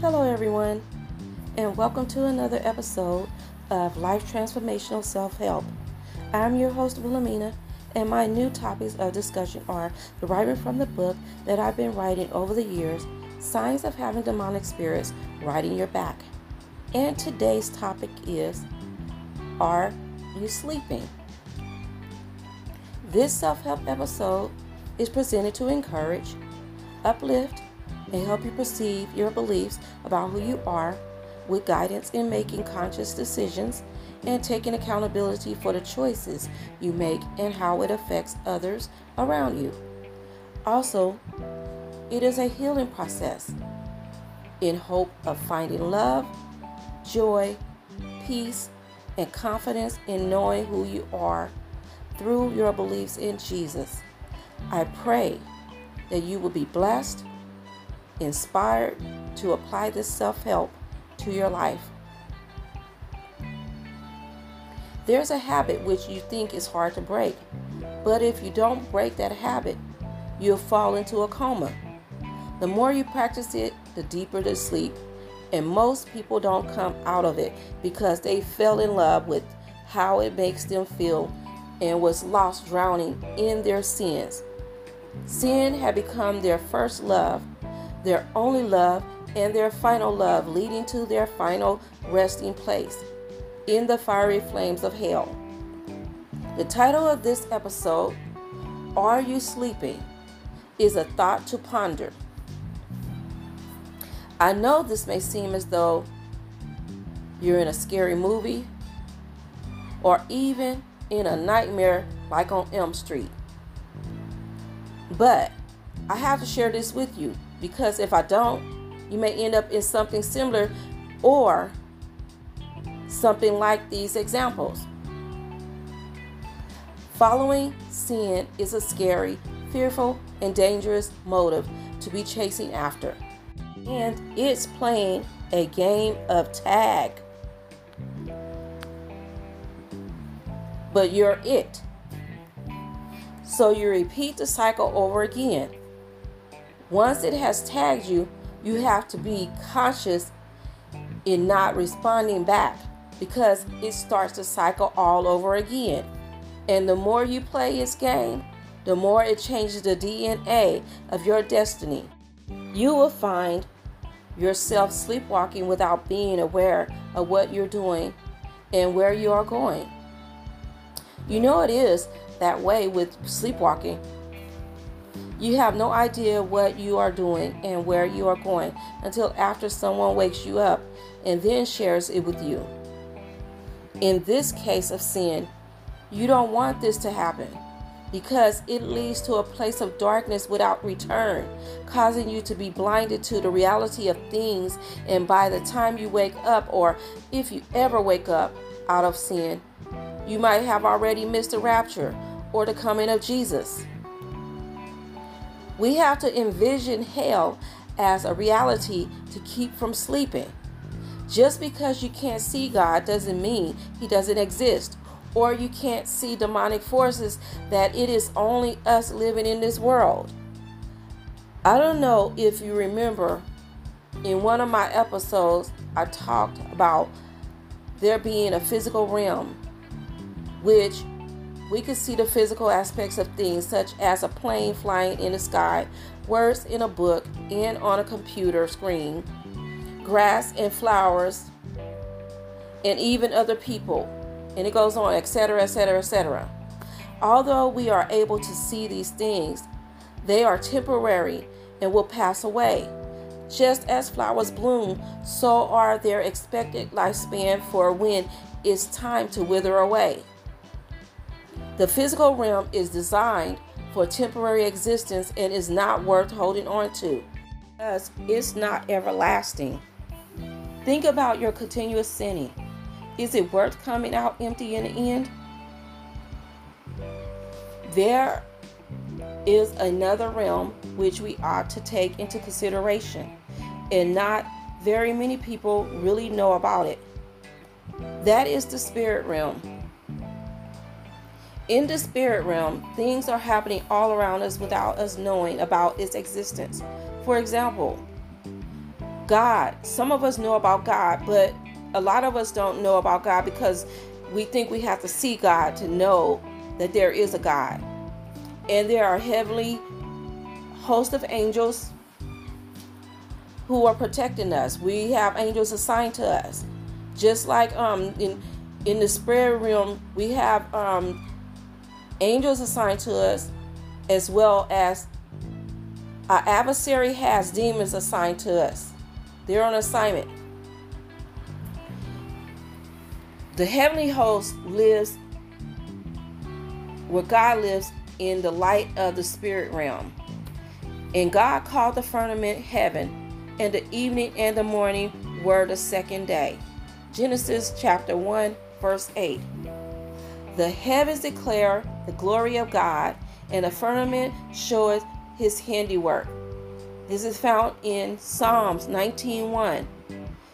Hello, everyone, and welcome to another episode of Life Transformational Self Help. I'm your host, Wilhelmina, and my new topics of discussion are deriving from the book that I've been writing over the years Signs of Having Demonic Spirits Riding Your Back. And today's topic is Are You Sleeping? This self help episode is presented to encourage, uplift, and help you perceive your beliefs about who you are with guidance in making conscious decisions and taking accountability for the choices you make and how it affects others around you. Also, it is a healing process in hope of finding love, joy, peace, and confidence in knowing who you are through your beliefs in Jesus. I pray that you will be blessed, inspired to apply this self help to your life. There's a habit which you think is hard to break, but if you don't break that habit, you'll fall into a coma. The more you practice it, the deeper the sleep, and most people don't come out of it because they fell in love with how it makes them feel and was lost drowning in their sins. Sin had become their first love, their only love, and their final love, leading to their final resting place in the fiery flames of hell. The title of this episode, Are You Sleeping? is a thought to ponder. I know this may seem as though you're in a scary movie or even in a nightmare like on Elm Street. But I have to share this with you because if I don't, you may end up in something similar or something like these examples. Following sin is a scary, fearful, and dangerous motive to be chasing after. And it's playing a game of tag. But you're it. So you repeat the cycle over again. Once it has tagged you, you have to be conscious in not responding back because it starts to cycle all over again. And the more you play its game, the more it changes the DNA of your destiny. You will find yourself sleepwalking without being aware of what you're doing and where you are going. You know it is that way with sleepwalking. You have no idea what you are doing and where you are going until after someone wakes you up and then shares it with you. In this case of sin, you don't want this to happen because it leads to a place of darkness without return, causing you to be blinded to the reality of things. And by the time you wake up, or if you ever wake up out of sin, you might have already missed the rapture or the coming of Jesus. We have to envision hell as a reality to keep from sleeping. Just because you can't see God doesn't mean He doesn't exist, or you can't see demonic forces, that it is only us living in this world. I don't know if you remember in one of my episodes, I talked about there being a physical realm, which we can see the physical aspects of things, such as a plane flying in the sky, words in a book, and on a computer screen, grass and flowers, and even other people. And it goes on, etc., etc., etc. Although we are able to see these things, they are temporary and will pass away. Just as flowers bloom, so are their expected lifespan for when it's time to wither away. The physical realm is designed for temporary existence and is not worth holding on to, because it's not everlasting. Think about your continuous sinning. Is it worth coming out empty in the end? There is another realm which we ought to take into consideration, and not very many people really know about it. That is the spirit realm. In the spirit realm, things are happening all around us without us knowing about its existence. For example, God. Some of us know about God, but a lot of us don't know about God because we think we have to see God to know that there is a God. And there are heavenly host of angels who are protecting us. We have angels assigned to us. Just like um in in the spirit realm, we have um angels assigned to us as well as our adversary has demons assigned to us. They're on assignment. The heavenly host lives where God lives in the light of the spirit realm. And God called the firmament heaven, and the evening and the morning were the second day. Genesis chapter 1, verse 8. The heavens declare the glory of God, and the firmament showeth his handiwork. This is found in Psalms 19:1.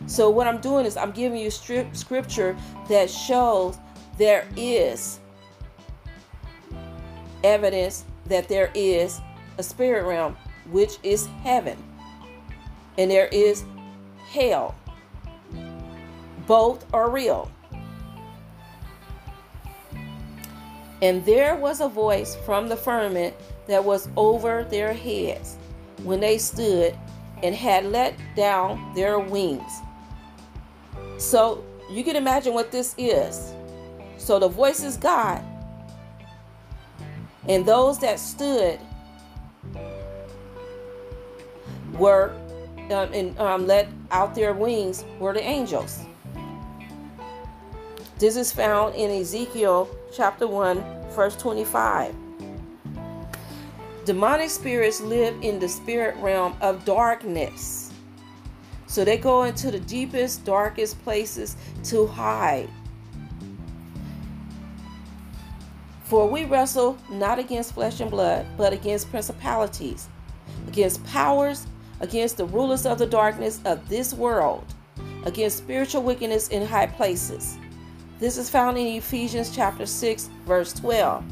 So what I'm doing is I'm giving you scripture that shows there is evidence that there is a spirit realm which is heaven. And there is hell. Both are real. And there was a voice from the firmament that was over their heads when they stood and had let down their wings. So you can imagine what this is. So the voice is God. And those that stood were um, and um, let out their wings were the angels. This is found in Ezekiel chapter 1, verse 25. Demonic spirits live in the spirit realm of darkness. So they go into the deepest, darkest places to hide. For we wrestle not against flesh and blood, but against principalities, against powers, against the rulers of the darkness of this world, against spiritual wickedness in high places. This is found in Ephesians chapter 6, verse 12.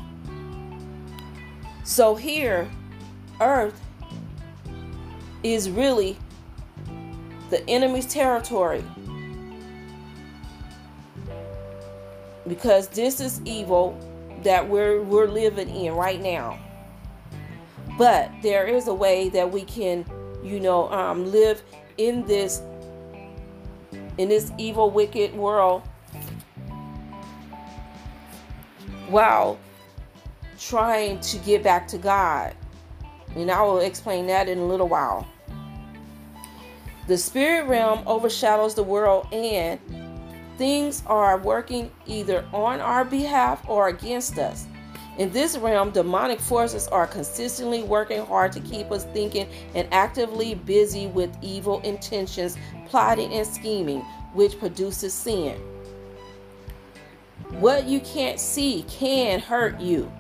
So here, earth is really the enemy's territory. Because this is evil that we're we're living in right now. But there is a way that we can, you know, um, live in this in this evil, wicked world while trying to get back to God. And I will explain that in a little while. The spirit realm overshadows the world, and things are working either on our behalf or against us. In this realm, demonic forces are consistently working hard to keep us thinking and actively busy with evil intentions, plotting and scheming, which produces sin. What you can't see can hurt you.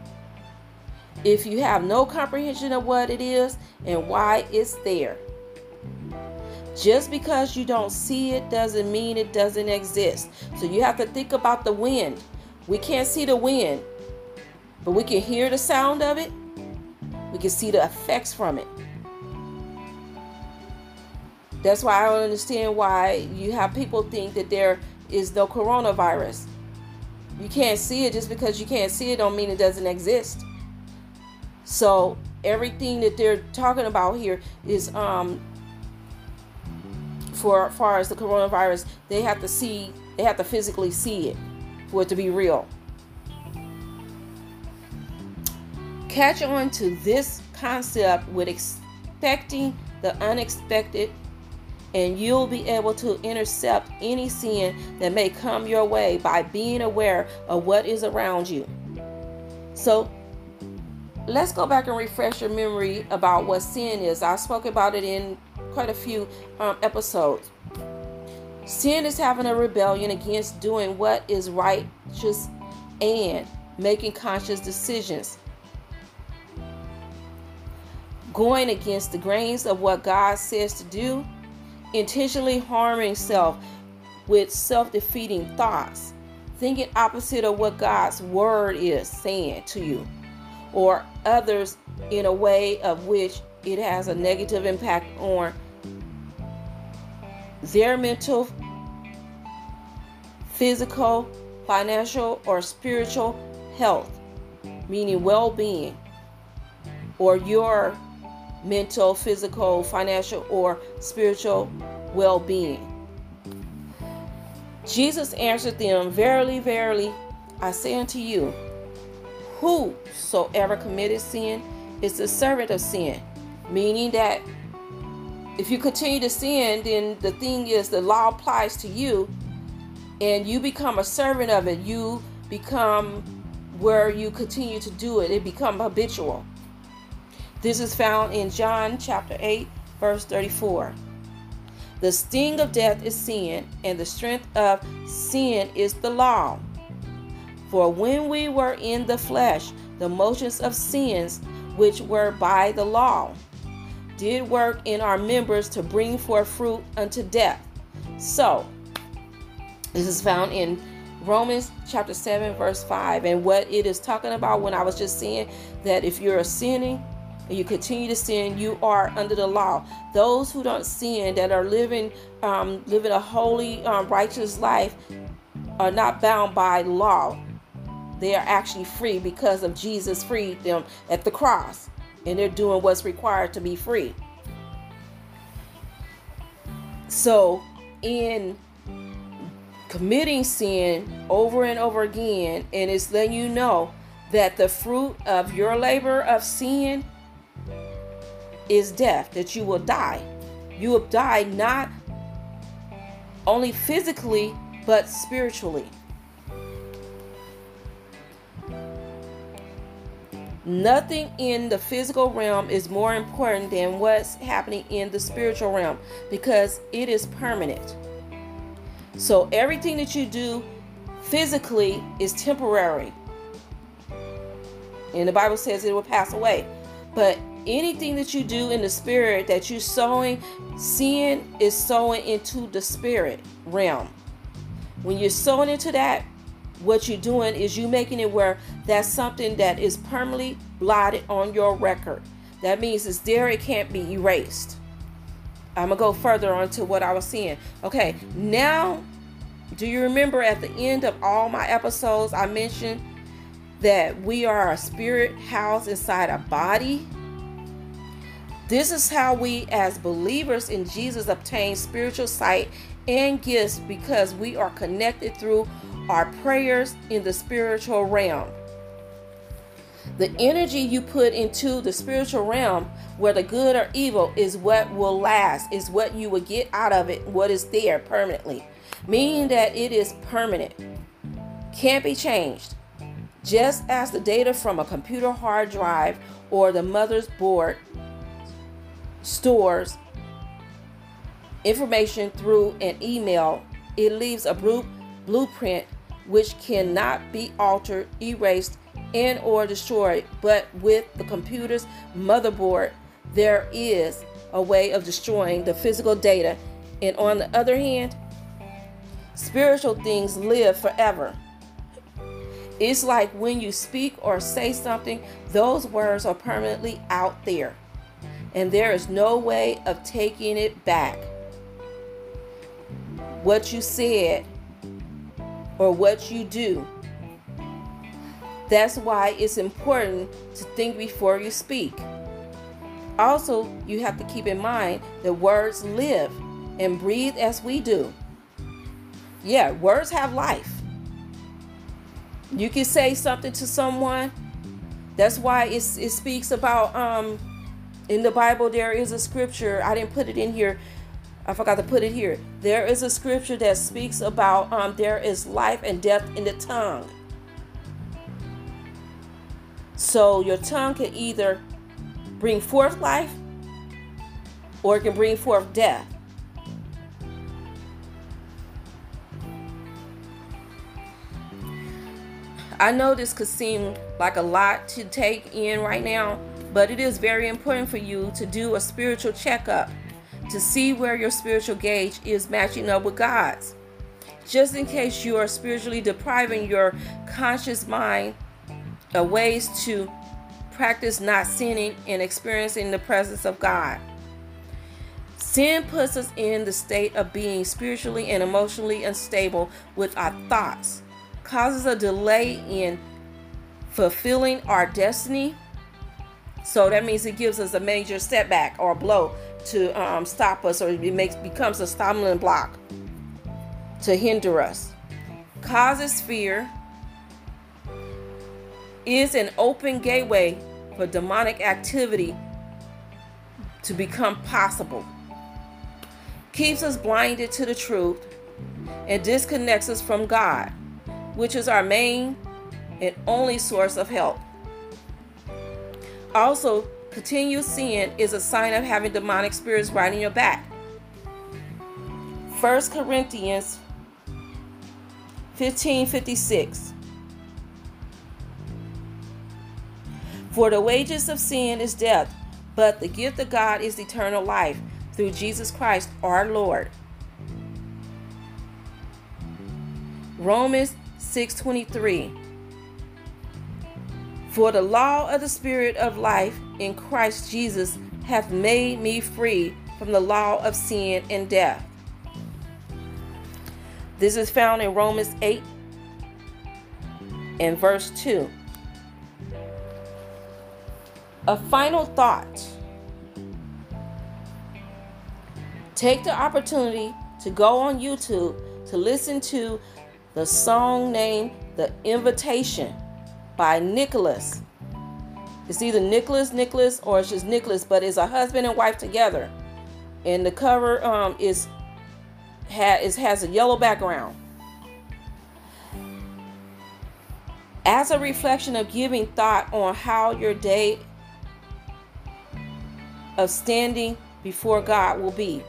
If you have no comprehension of what it is and why it's there. Just because you don't see it doesn't mean it doesn't exist. So you have to think about the wind. We can't see the wind, but we can hear the sound of it. We can see the effects from it. That's why I don't understand why you have people think that there is no coronavirus. You can't see it just because you can't see it don't mean it doesn't exist. So everything that they're talking about here is um for as far as the coronavirus, they have to see they have to physically see it for it to be real. Catch on to this concept with expecting the unexpected and you'll be able to intercept any sin that may come your way by being aware of what is around you. So, let's go back and refresh your memory about what sin is. I spoke about it in quite a few um, episodes. Sin is having a rebellion against doing what is righteous and making conscious decisions. Going against the grains of what God says to do intentionally harming self with self defeating thoughts, thinking opposite of what God's word is saying to you, or others in a way of which it has a negative impact on their mental, physical, financial, or spiritual health, meaning well being, or your mental, physical, financial, or spiritual well being. Jesus answered them, Verily, verily, I say unto you, whosoever committed sin is the servant of sin. Meaning that if you continue to sin, then the thing is the law applies to you and you become a servant of it. You become where you continue to do it. It becomes habitual. This is found in John chapter 8, verse 34. The sting of death is sin, and the strength of sin is the law. For when we were in the flesh, the motions of sins which were by the law did work in our members to bring forth fruit unto death. So, this is found in Romans chapter 7, verse 5. And what it is talking about when I was just saying that if you're a sinning, and you continue to sin, you are under the law. Those who don't sin, that are living um, living a holy, um, righteous life, are not bound by law. They are actually free because of Jesus freed them at the cross, and they're doing what's required to be free. So, in committing sin over and over again, and it's letting you know that the fruit of your labor of sin is death, that you will die. You will die not only physically, but spiritually. Nothing in the physical realm is more important than what's happening in the spiritual realm because it is permanent. So everything that you do physically is temporary. And the Bible says it will pass away. But anything that you do in the spirit that you're sowing, sin is sowing into the spirit realm. When you're sowing into that, what you're doing is you making it where that's something that is permanently blotted on your record. That means it's there, it can't be erased. I'm gonna go further on to what I was saying. Okay, now do you remember at the end of all my episodes I mentioned that we are a spirit housed inside a body? This is how we, as believers in Jesus, obtain spiritual sight and gifts because we are connected through our prayers in the spiritual realm. The energy you put into the spiritual realm, whether good or evil, is what will last, is what you will get out of it, what is there permanently, meaning that it is permanent, can't be changed. Just as the data from a computer hard drive or the mother's board stores information through an email, it leaves a blueprint which cannot be altered, erased, and or destroyed. But with the computer's motherboard, there is a way of destroying the physical data. And on the other hand, spiritual things live forever. It's like when you speak or say something, those words are permanently out there and there is no way of taking it back. What you said or what you do. That's why it's important to think before you speak. Also, you have to keep in mind that words live and breathe as we do. Yeah, words have life. You can say something to someone. That's why it speaks about um, in the Bible, there is a scripture. I didn't put it in here. I forgot to put it here. There is a scripture that speaks about um, there is life and death in the tongue. So your tongue can either bring forth life or it can bring forth death. I know this could seem like a lot to take in right now, but it is very important for you to do a spiritual checkup to see where your spiritual gauge is matching up with God's. Just in case you are spiritually depriving your conscious mind of ways to practice not sinning and experiencing the presence of God. Sin puts us in the state of being spiritually and emotionally unstable with our thoughts, causes a delay in fulfilling our destiny. So that means it gives us a major setback or blow to um, stop us, or it makes becomes a stumbling block to hinder us. Causes fear, is an open gateway for demonic activity to become possible keeps us blinded to the truth, and disconnects us from God, which is our main and only source of help. Also, continued sin is a sign of having demonic spirits riding your back. 1 Corinthians 15:56 For the wages of sin is death, but the gift of God is eternal life through Jesus Christ our Lord. Romans 6:23 For the law of the spirit of life in Christ Jesus hath made me free from the law of sin and death. This is found in Romans 8 and verse 2. A final thought Take the opportunity to go on YouTube to listen to the song named The Invitation by Nicholas. It's either Nicholas, Nicholas, or it's just Nicholas, but it's a husband and wife together. And the cover um, is, ha- is has a yellow background. As a reflection of giving thought on how your day of standing before God will be.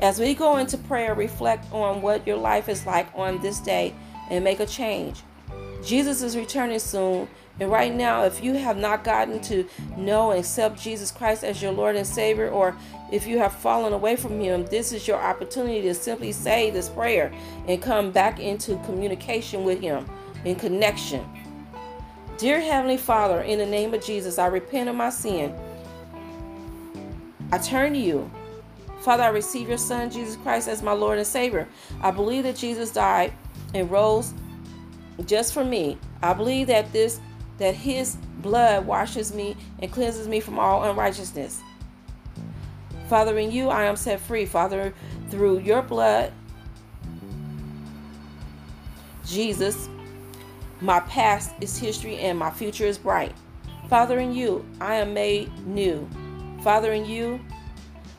As we go into prayer, reflect on what your life is like on this day and make a change. Jesus is returning soon, and right now, if you have not gotten to know and accept Jesus Christ as your Lord and Savior, or if you have fallen away from Him, this is your opportunity to simply say this prayer and come back into communication with Him in connection. Dear Heavenly Father, in the name of Jesus, I repent of my sin. I turn to you. Father, I receive your Son, Jesus Christ, as my Lord and Savior. I believe that Jesus died and rose just for me. I believe that this that his blood washes me and cleanses me from all unrighteousness. Father, in you I am set free. Father, through your blood, Jesus, my past is history and my future is bright. Father, in you I am made new. Father, in you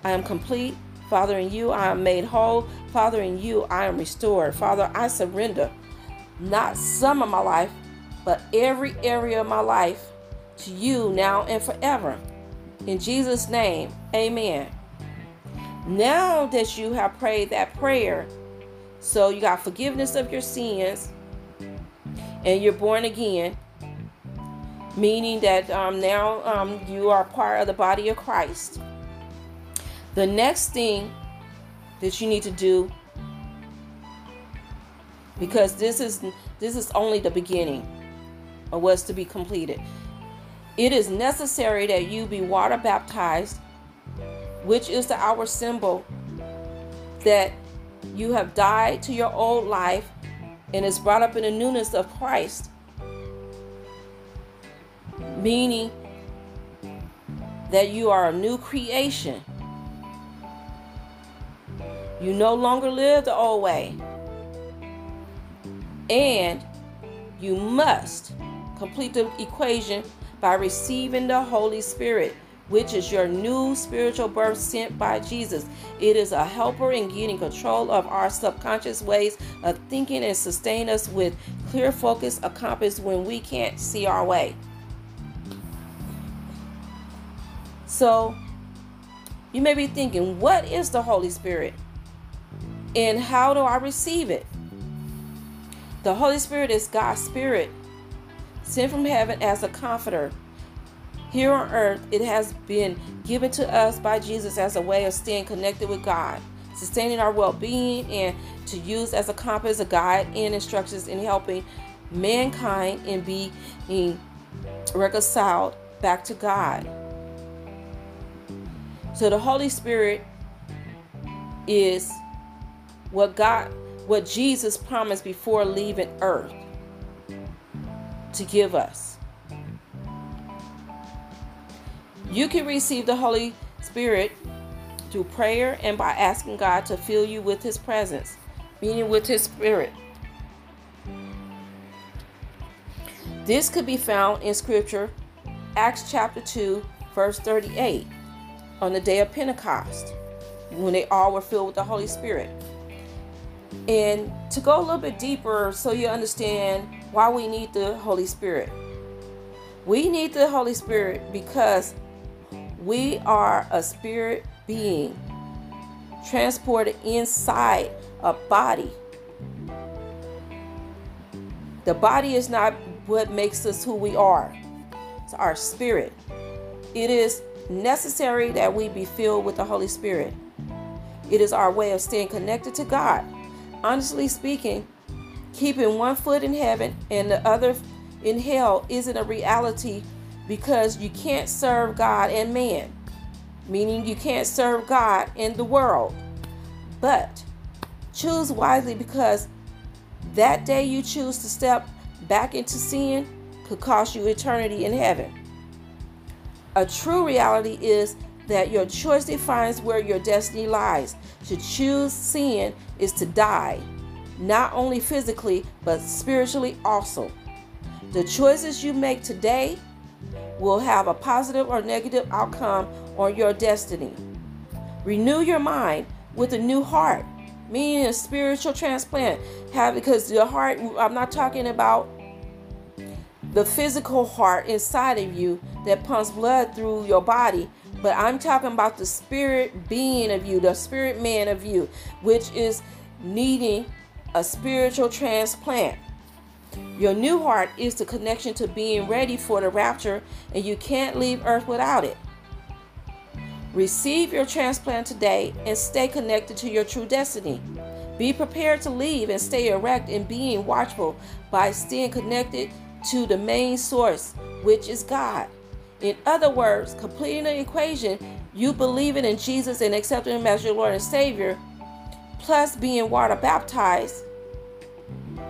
I am complete. Father, in you I am made whole. Father, in you I am restored. Father, I surrender not some of my life, but every area of my life to you now and forever. In Jesus' name, amen. Now that you have prayed that prayer, so you got forgiveness of your sins and you're born again, meaning that um, now um, you are part of the body of Christ. The next thing that you need to do because this is this is only the beginning of what's to be completed. It is necessary that you be water baptized, which is the our symbol that you have died to your old life and is brought up in the newness of Christ. Meaning that you are a new creation. You no longer live the old way. And you must complete the equation by receiving the Holy Spirit, which is your new spiritual birth sent by Jesus. It is a helper in getting control of our subconscious ways of thinking and sustain us with clear focus a compass when we can't see our way. So, you may be thinking, what is the Holy Spirit? And how do I receive it? The Holy Spirit is God's Spirit, sent from heaven as a comforter. Here on earth, it has been given to us by Jesus as a way of staying connected with God, sustaining our well being, and to use as a compass, a guide, and instructions in helping mankind in being reconciled back to God. So the Holy Spirit is what God what Jesus promised before leaving earth to give us. You can receive the Holy Spirit through prayer and by asking God to fill you with His presence, meaning with His Spirit. This could be found in Scripture, Acts chapter 2, verse 38, on the day of Pentecost, when they all were filled with the Holy Spirit. And to go a little bit deeper so you understand why we need the Holy Spirit. We need the Holy Spirit because we are a spirit being transported inside a body. The body is not what makes us who we are, it's our spirit. It is necessary that we be filled with the Holy Spirit. It is our way of staying connected to God. Honestly speaking, keeping one foot in heaven and the other in hell isn't a reality because you can't serve God and man meaning you can't serve God and the world. But choose wisely because that day you choose to step back into sin could cost you eternity in heaven. A true reality is that your choice defines where your destiny lies. To choose sin is to die, not only physically, but spiritually also. The choices you make today will have a positive or negative outcome on your destiny. Renew your mind with a new heart, meaning a spiritual transplant. Have because your heart, I'm not talking about the physical heart inside of you that pumps blood through your body, but I'm talking about the spirit being of you, the spirit man of you, which is needing a spiritual transplant. Your new heart is the connection to being ready for the rapture, and you can't leave earth without it. Receive your transplant today and stay connected to your true destiny. Be prepared to leave and stay erect in being watchful by staying connected to the main source, which is God. In other words, completing the equation, you believing in Jesus and accepting Him as your Lord and Savior, plus being water baptized,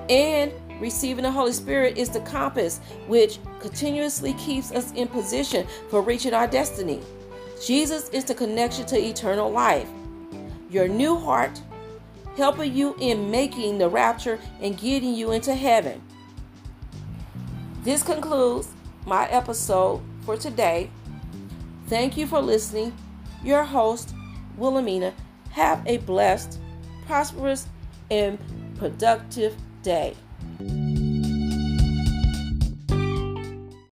and Receiving the Holy Spirit is the compass which continuously keeps us in position for reaching our destiny. Jesus is the connection to eternal life. Your new heart helping you in making the rapture and getting you into heaven. This concludes my episode for today. Thank you for listening. Your host, Wilhelmina. Have a blessed, prosperous, and productive day.